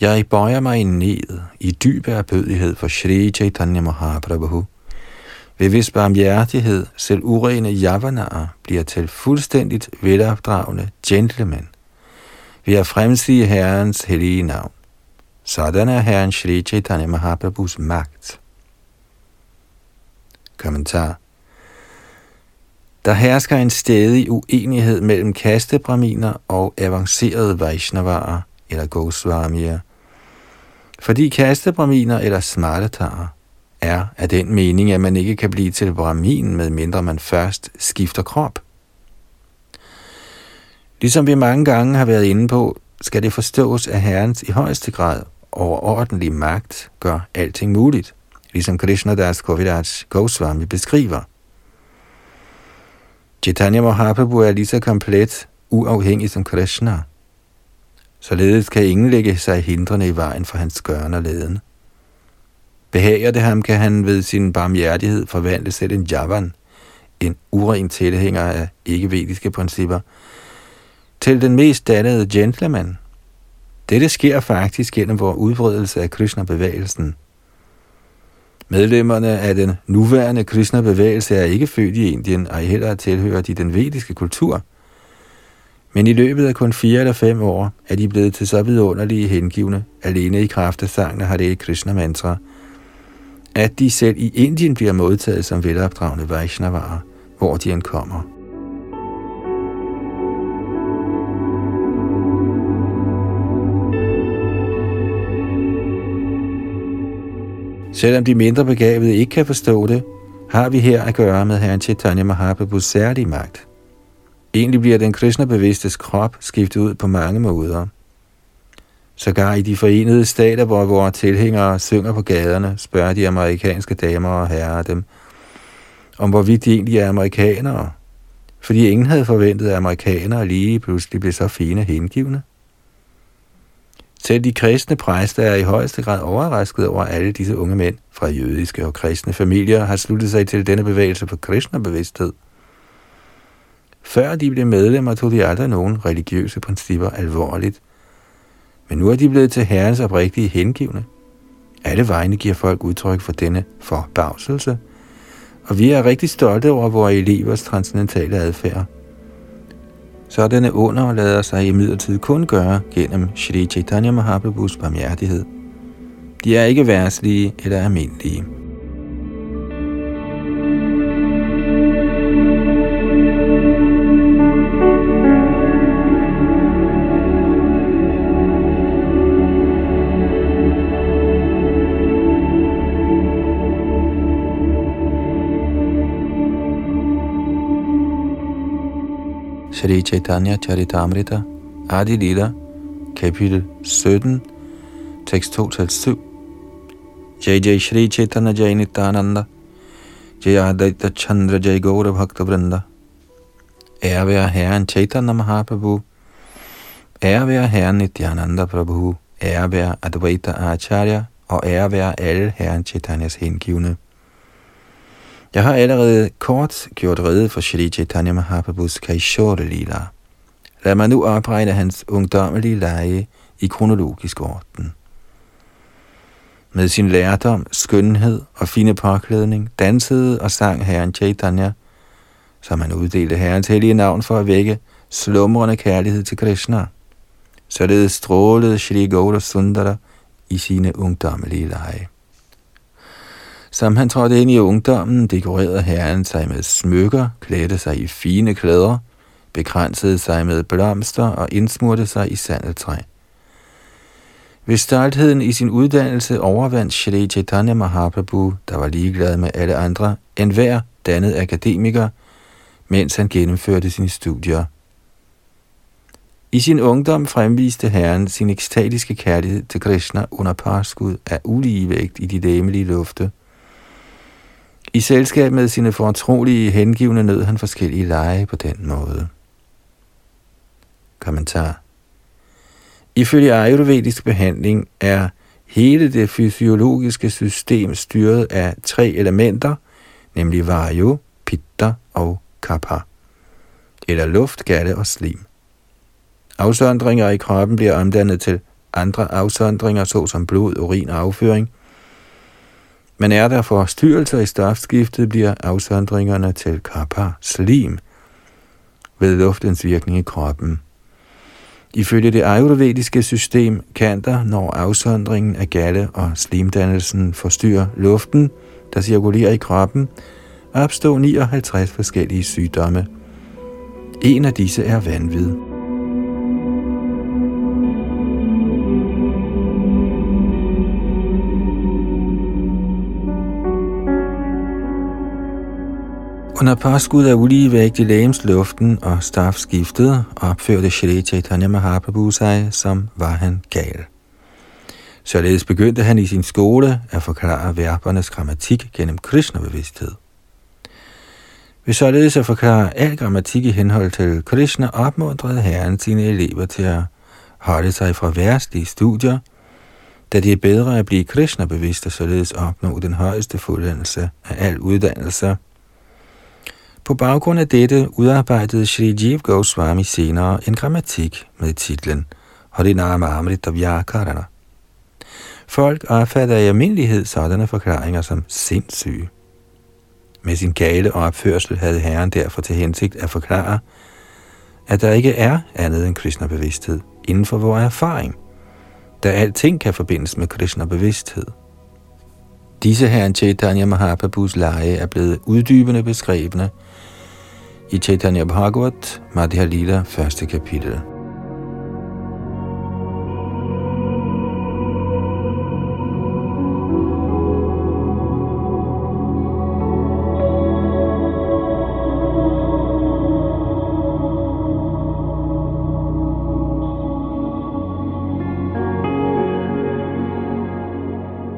Jeg bøjer mig ned i dyb erbødighed for Shri Chaitanya Mahaprabhu, Bevidst barmhjertighed selv urene javanarer bliver til fuldstændigt velopdragende gentlemen, ved at fremsige Herrens hellige navn. Sådan er Herren Shri Chaitanya Mahaprabhus magt. Kommentar Der hersker en stedig uenighed mellem kastebraminer og avancerede Vaishnavarer eller Goswamier, fordi kastebraminer eller smartatarer er af den mening, at man ikke kan blive til brahmin, med mindre man først skifter krop. Ligesom vi mange gange har været inde på, skal det forstås, at Herrens i højeste grad overordentlig magt gør alting muligt, ligesom Krishna Das Kovidaj Goswami beskriver. Chaitanya Mahaprabhu er lige så komplet uafhængig som Krishna. Således kan ingen lægge sig hindrende i vejen for hans gørne og laden. Behager det ham, kan han ved sin barmhjertighed forvandle selv en javan, en uren tilhænger af ikke-vediske principper, til den mest dannede gentleman. Dette sker faktisk gennem vores udbredelse af Krishna-bevægelsen. Medlemmerne af den nuværende Krishna-bevægelse er ikke født i Indien, og heller tilhører de den vediske kultur. Men i løbet af kun fire eller fem år er de blevet til så vidunderlige hengivne, alene i kraft af sangene har det Krishna-mantra, at de selv i Indien bliver modtaget som velopdragende Vaishnavarer, hvor de ankommer. Selvom de mindre begavede ikke kan forstå det, har vi her at gøre med herren Chaitanya Mahaprabhus særlige magt. Egentlig bliver den kristnebevidstes krop skiftet ud på mange måder. Sågar i de forenede stater, hvor vores tilhængere synger på gaderne, spørger de amerikanske damer og herrer dem, om hvorvidt de egentlig er amerikanere, fordi ingen havde forventet, at amerikanere lige pludselig blev så fine hengivne. Selv de kristne præster er i højeste grad overrasket over, at alle disse unge mænd fra jødiske og kristne familier har sluttet sig til denne bevægelse for kristnebevidsthed. Før de blev medlemmer, tog de aldrig nogen religiøse principper alvorligt. Men nu er de blevet til herrens oprigtige hengivne. Alle vegne giver folk udtryk for denne forbavselse, og vi er rigtig stolte over vores elevers transcendentale adfærd. Sådanne under lader sig i midlertid kun gøre gennem Shri Chaitanya Mahaprabhus barmhjertighed. De er ikke værtslige eller almindelige. Shri Chaitanya Charitamrita, Adi Lila, kapitel 17, tekst 2-7. Jai Jai Shri Chaitanya Jai Nityananda, Jai Advaita Chandra Jai Gaura Bhakta Vrinda. Ære være Herren Chaitanya Mahaprabhu, ære være Herren Nityananda Prabhu, ære være Advaita Acharya, og ære være alle Herren Chaitanyas hengivne. Jeg har allerede kort gjort rede for Shri Chaitanya Mahaprabhus Kaishore Lila. Lad mig nu opregne hans ungdommelige lege i kronologisk orden. Med sin lærdom, skønhed og fine påklædning dansede og sang herren Chaitanya, som han uddelte herrens hellige navn for at vække slumrende kærlighed til Krishna. Således strålede Shri Gaura Sundara i sine ungdommelige lege. Som han trådte ind i ungdommen, dekorerede herren sig med smykker, klædte sig i fine klæder, begrænsede sig med blomster og indsmurte sig i sandeltræ. Ved stoltheden i sin uddannelse overvandt Shri Chaitanya Mahaprabhu, der var ligeglad med alle andre, end hver dannet akademiker, mens han gennemførte sine studier. I sin ungdom fremviste herren sin ekstatiske kærlighed til Krishna under parskud af uligevægt i de dæmelige lufte – i selskab med sine fortrolige hengivne nød han forskellige lege på den måde. Kommentar Ifølge ayurvedisk behandling er hele det fysiologiske system styret af tre elementer, nemlig vayu, pitta og kapha, eller luft, galle og slim. Afsondringer i kroppen bliver omdannet til andre afsondringer, såsom blod, urin og afføring – men er der forstyrrelser i stofskiftet, bliver afsondringerne til kappa, slim, ved luftens virkning i kroppen. Ifølge det ayurvediske system kan der, når afsondringen af galle og slimdannelsen forstyrrer luften, der cirkulerer i kroppen, opstå 59 forskellige sygdomme. En af disse er vanvid. Under påskud af uligevægt i lægemsluften og stafskiftet opførte Shri Chaitanya Mahaprabhu sig, som var han gal. Således begyndte han i sin skole at forklare verbernes grammatik gennem Krishna-bevidsthed. Ved således at forklare al grammatik i henhold til Krishna, opmuntrede Herren sine elever til at holde sig fra værstlige studier, da det er bedre at blive Krishna-bevidst og således opnå den højeste fuldendelse af al uddannelse. På baggrund af dette udarbejdede Sri Jiv Goswami senere en grammatik med titlen Harinama Amrita Vyakarana. Folk opfatter i almindelighed sådanne forklaringer som sindssyge. Med sin gale opførsel havde Herren derfor til hensigt at forklare, at der ikke er andet end Krishna-bevidsthed inden for vores erfaring, da alting kan forbindes med Krishna-bevidsthed. Disse herren Chaitanya Mahaprabhus lege er blevet uddybende beskrevne i Chaitanya Bhagavat, Madhya Lila, første kapitel.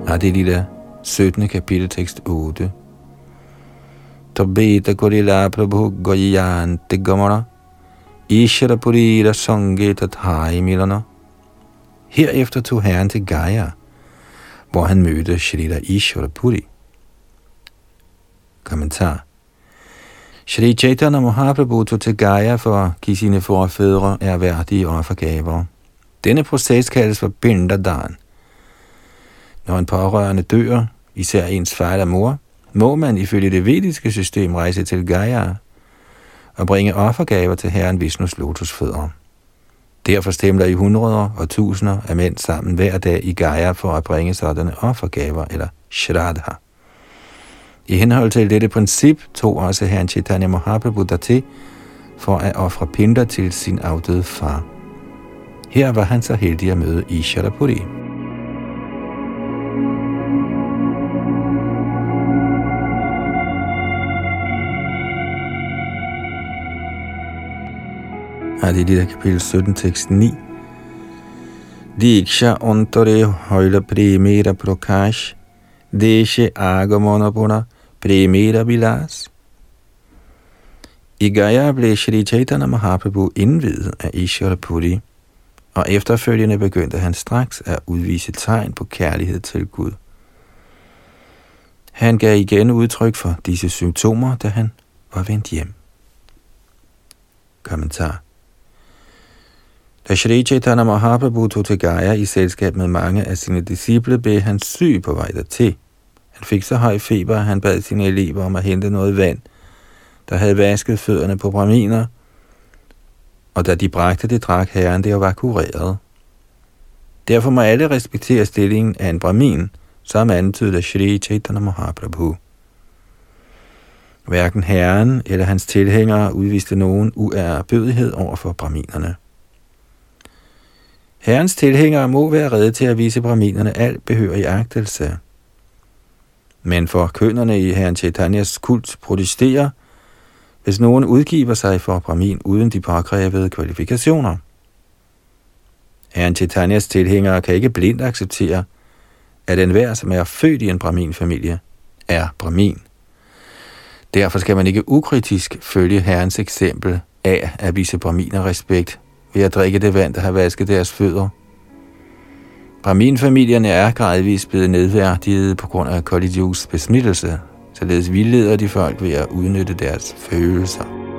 Adelida, 17. kapitel, tekst 8. Tabeta Kurila Prabhu Goyante Gamara Ishara Purira Sangeta Thai Milana Herefter tog herren til Gaya, hvor han mødte Shrita Ishara Puri. Kommentar Shri Chaitanya Mahaprabhu tog til Gaya for at give sine forfædre erhverdige offergaver. Denne proces kaldes for Bindadan. Når en pårørende dør, især ens far eller mor, må man ifølge det vediske system rejse til Gaia og bringe offergaver til Herren Vishnus lotusfødder. Derfor stemler i hundreder og tusinder af mænd sammen hver dag i Gaia for at bringe sådanne offergaver, eller shraddha. I henhold til dette princip tog også herren Chaitanya Mahaprabhu til for at ofre pinder til sin afdøde far. Her var han så heldig at møde Isharapuri. er det kapitel 17, tekst 9. Diksha ontare højla primera prakash, deshe agamonapuna primera bilas. I Gaya blev Shri Chaitanya Mahaprabhu indvidet af Ishwarapuri, og efterfølgende begyndte han straks at udvise tegn på kærlighed til Gud. Han gav igen udtryk for disse symptomer, da han var vendt hjem. Kommentar da Shri Chaitanya Mahaprabhu tog til Gaya i selskab med mange af sine disciple, blev han syg på vej dertil. Han fik så høj feber, at han bad sine elever om at hente noget vand, der havde vasket fødderne på braminer, og da de bragte det, drak herren det og var kureret. Derfor må alle respektere stillingen af en brahmin, som antydet af Shri Chaitanya Mahaprabhu. Hverken herren eller hans tilhængere udviste nogen uærbødighed over for braminerne. Herrens tilhængere må være redde til at vise braminerne al behørig agtelse. Men for kønnerne i herren Chaitanyas kult protesterer, hvis nogen udgiver sig for bramin uden de påkrævede kvalifikationer. Herren Chaitanyas tilhængere kan ikke blindt acceptere, at enhver, som er født i en bramin-familie, er bramin. Derfor skal man ikke ukritisk følge herrens eksempel af at vise braminer respekt ved at drikke det vand, der har vasket deres fødder. Brahmin-familierne er gradvist blevet nedværdiget på grund af Kali besmittelse, således vildleder de folk ved at udnytte deres følelser.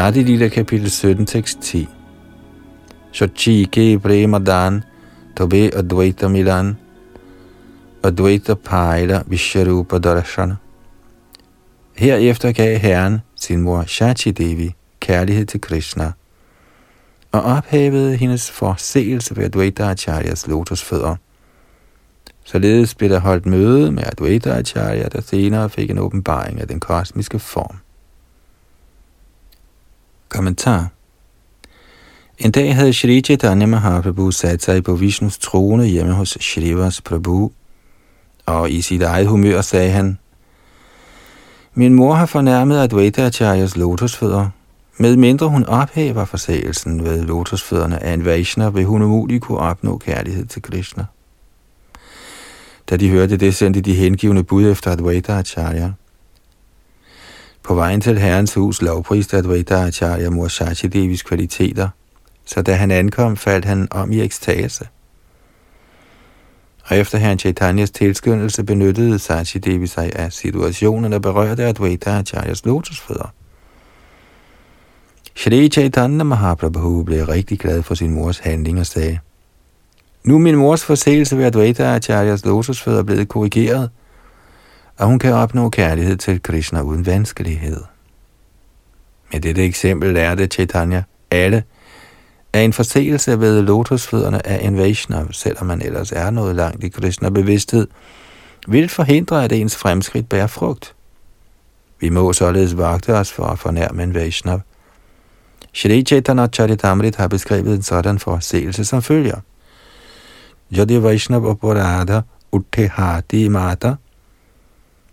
Adi Lila kapitel 17, tekst 10. Shachi ke premadan tobe advaita milan advaita paila visharupa darashana. Herefter gav Herren sin mor Shachi Devi kærlighed til Krishna og ophævede hendes forseelse ved Advaita Acharyas lotusfødder. Således blev der holdt møde med Advaita Acharya, der senere fik en åbenbaring af den kosmiske form. Kommentar En dag havde Shri Chaitanya Mahaprabhu sat sig på Vishnus trone hjemme hos Shrivas Prabhu, og i sit eget humør sagde han, Min mor har fornærmet Advaita Acharyas lotusfødder. Med mindre hun ophæver forsagelsen ved lotusfødderne af en Vaishnav, vil hun umuligt kunne opnå kærlighed til Krishna. Da de hørte det, sendte de hengivende bud efter Advaita Acharya. På vejen til herrens hus lovpriste Advaita Acharya mor Shachi Devis kvaliteter, så da han ankom, faldt han om i ekstase. Og efter herren Chaitanyas tilskyndelse benyttede Sachi Devi sig af situationen, der berørte Advaita Acharyas lotusfødder. Shri Chaitanya Mahaprabhu blev rigtig glad for sin mors handling og sagde, Nu er min mors forseelse ved Advaita Acharyas lotusfødder blevet korrigeret, og hun kan opnå kærlighed til Krishna uden vanskelighed. Med dette eksempel lærte Chaitanya alle, at en forseelse ved lotusfødderne af en Vaishnav, selvom man ellers er noget langt i Krishna-bevidsthed, vil forhindre, at ens fremskridt bærer frugt. Vi må således vagte os for at fornærme en Vaishnav. Shri Chaitanya Charitamrit har beskrevet en sådan forseelse som følger. Jadi Vaishnav Aparada Uttehati Mata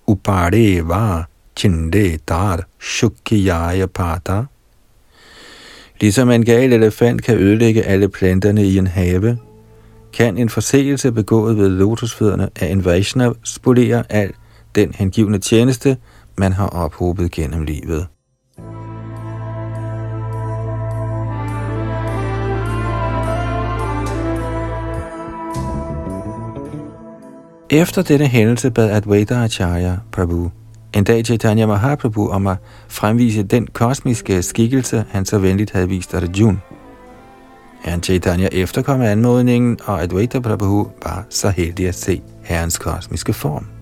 Upadeva Chinde Dar Shukkiyaya Pata Ligesom en gal elefant kan ødelægge alle planterne i en have, kan en forseelse begået ved lotusfødderne af en Vaishnav spolere al den hengivne tjeneste, man har ophobet gennem livet. Efter denne hændelse bad Advaita Acharya Prabhu en dag Chaitanya Mahaprabhu om at fremvise den kosmiske skikkelse, han så venligt havde vist Arjuna. Herren Chaitanya efterkom anmodningen, og Advaita Prabhu var så heldig at se herrens kosmiske form.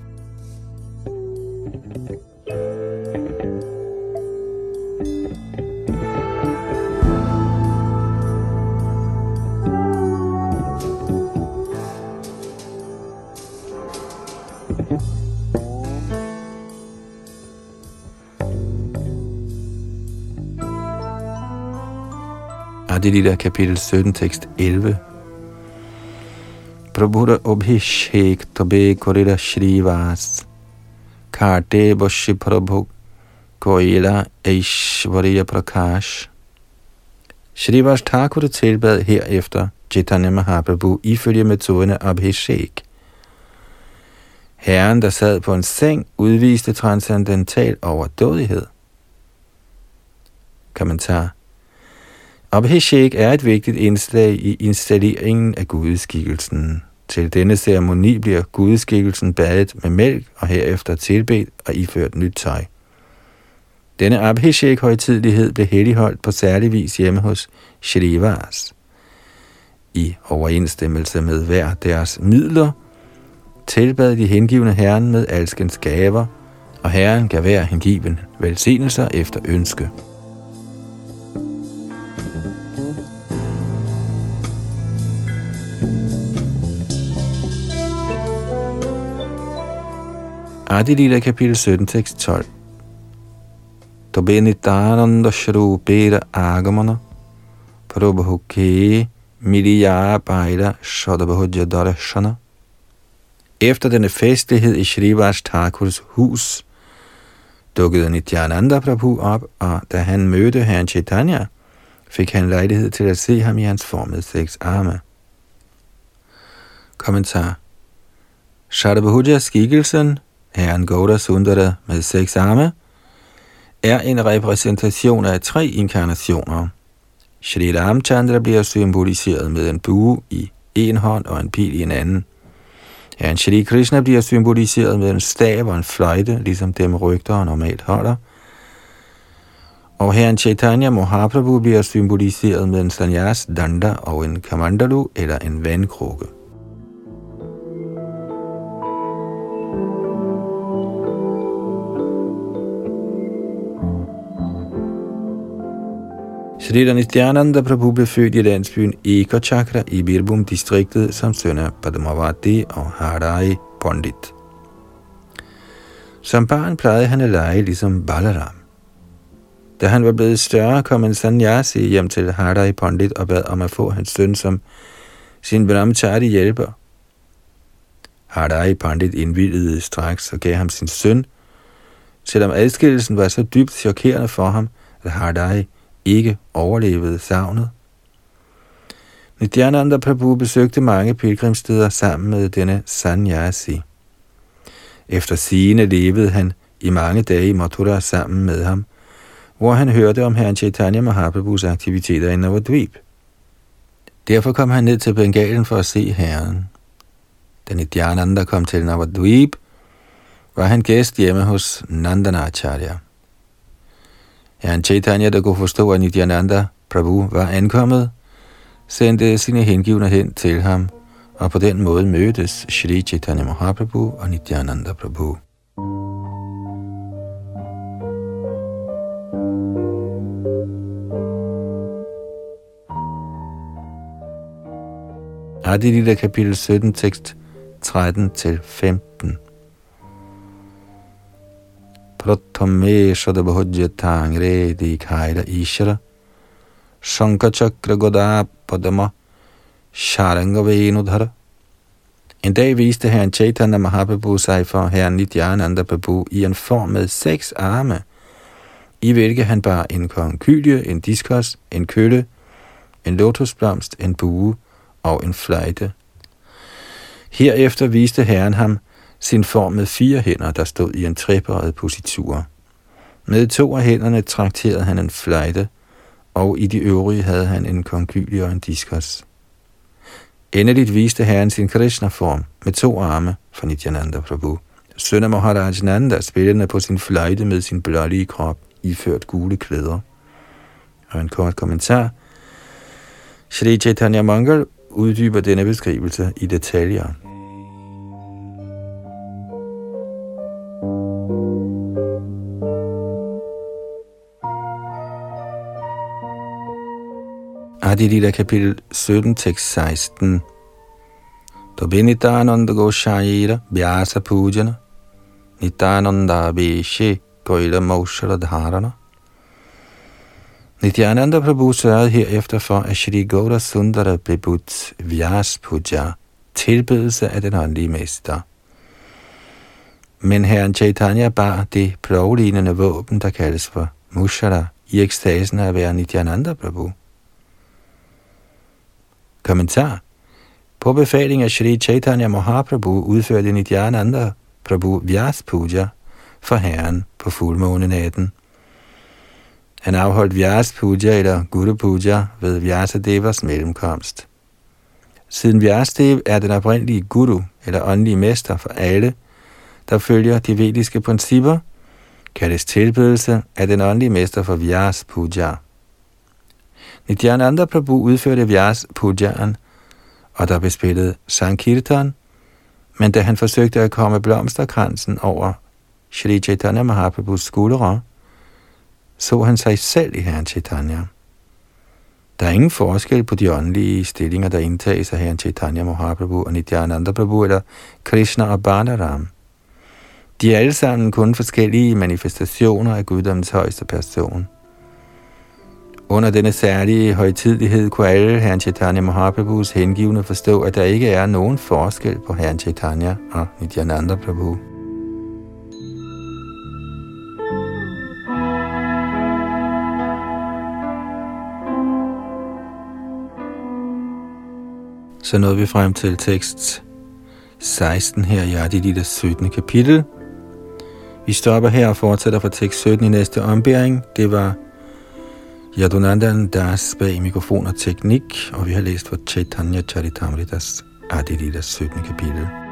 Adilita kapitel 17, tekst 11. Prabhuda Obhishek Tabe Korida Shrivas Karte Boshi Prabhu Koila Aishwarya Prakash Shrivas Thakur tilbad herefter Chaitanya Mahaprabhu ifølge metoderne Abhishek. Herren, der sad på en seng, udviste transcendental overdådighed. Kommentar Abhishek er et vigtigt indslag i installeringen af gudeskikkelsen. Til denne ceremoni bliver gudeskikkelsen badet med mælk og herefter tilbedt og iført nyt tøj. Denne Abhishek-højtidlighed blev helligholdt på særlig vis hjemme hos Shrivas. I overensstemmelse med hver deres midler, tilbad de hengivne herren med alskens gaver, og herren gav hver hengiven velsignelser efter ønske. Adilila kapitel 17, tekst 12. Tobe nitananda shrupera agamana prabhuke miliya baila shadabhujya darashana. Efter denne festlighed i Shrivas Thakurs hus, dukkede Nityananda Prabhu op, og da han mødte herren Chaitanya, fik han lejlighed til at se ham i hans formede seks arme. Kommentar Shadabhuja skikkelsen Herren Gauda Sundara med seks arme, er en repræsentation af tre inkarnationer. Shri Ramchandra bliver symboliseret med en bue i en hånd og en pil i en anden. Herren Shri Krishna bliver symboliseret med en stav og en fløjte, ligesom dem rygter normalt holder. Og herren Chaitanya Mahaprabhu bliver symboliseret med en sanyas danda og en kamandalu eller en vandkrukke. Sri Nityananda Prabhu blev født i landsbyen Ekachakra i Birbhum-distriktet som søn af Padmavati og Harai Pandit. Som barn plejede han at lege ligesom Balaram. Da han var blevet større, kom en sanyasi hjem til Harai Pandit og bad om at få hans søn som sin brahmachari hjælper. Harai Pandit indvildede straks og gav ham sin søn, selvom adskillelsen var så dybt chokerende for ham, at Harai ikke overlevede savnet. Nityananda Prabhu besøgte mange pilgrimsteder sammen med denne sanyasi. Efter sigende levede han i mange dage i Mathura sammen med ham, hvor han hørte om herren Chaitanya Mahaprabhus aktiviteter i Navadvip. Derfor kom han ned til Bengalen for at se herren. Da Nityananda kom til Navadvip, var han gæst hjemme hos Nandanacharya. Herren Chaitanya, der kunne forstå, at Nityananda Prabhu var ankommet, sendte sine hengivne hen til ham, og på den måde mødtes Shri Chaitanya Mahaprabhu og Nityananda Prabhu. Adilita kapitel 17, tekst 13 til 15. pratthame Shadabhujya Tangre Dikhaira Ishara Shankachakra Goda Padama Sharanga Venudhara En dag viste herren Chaitanya Mahaprabhu sig for herren Nityananda Prabhu i en form med seks arme, i hvilke han bar en konkylie, en diskos, en kølle, en lotusblomst, en bue og en fløjte. Herefter viste herren ham sin form med fire hænder, der stod i en trebøjet positur. Med to af hænderne trakterede han en fløjte, og i de øvrige havde han en konkylie og en diskos. Endeligt viste herren sin Krishna-form med to arme for Nityananda Prabhu. Søn af Maharaj Nanda spillende på sin fløjte med sin blålige krop, iført gule klæder. Og en kort kommentar. Shri Chaitanya Mangal uddyber denne beskrivelse i detaljer. Adilita kapitel 17, tekst 16. Tobe Nitananda Goshaira Vyasa Pujana Nitananda Abhishek Goila Maushara Dharana Nityananda Prabhu sørgede herefter for, at Shri Gaura Sundara blev budt Vyas Puja, tilbedelse af den åndelige mester. Men herren Chaitanya bar det plovlignende våben, der kaldes for Mushara, i ekstasen af at være Nityananda Prabhu. Kommentar På befaling af Sri Chaitanya Mahaprabhu udførte Nityananda Prabhu Vyas Puja for herren på fuldmånenatten. Han afholdt Vyas Puja eller Guru Puja ved Vyasadevas mellemkomst. Siden Vyasadev er den oprindelige guru eller åndelige mester for alle, der følger de vediske principper, kaldes tilbedelse af den åndelige mester for Vyas Puja. Nityananda Prabhu udførte Vyas Pujaen, og der blev spillet Sankirtan, men da han forsøgte at komme blomsterkransen over Shri Chaitanya Mahaprabhus skuldre, så han sig selv i Herren Chaitanya. Der er ingen forskel på de åndelige stillinger, der indtages af Herren Chaitanya Mahaprabhu og Nityananda Prabhu eller Krishna og Balaram. De er alle sammen kun forskellige manifestationer af guddommens højeste person. Under denne særlige højtidlighed kunne alle Herren Chaitanya Mahaprabhus hengivne forstå, at der ikke er nogen forskel på Herren Chaitanya og Nityananda Prabhu. Så nåede vi frem til tekst 16 her i Adilita 17. kapitel. Vi stopper her og fortsætter fra tekst 17 i næste ombæring. Det var Yadunandan Das bag mikrofon og teknik, og vi har læst fra Chaitanya Charitamritas Adilidas 17. kapitel.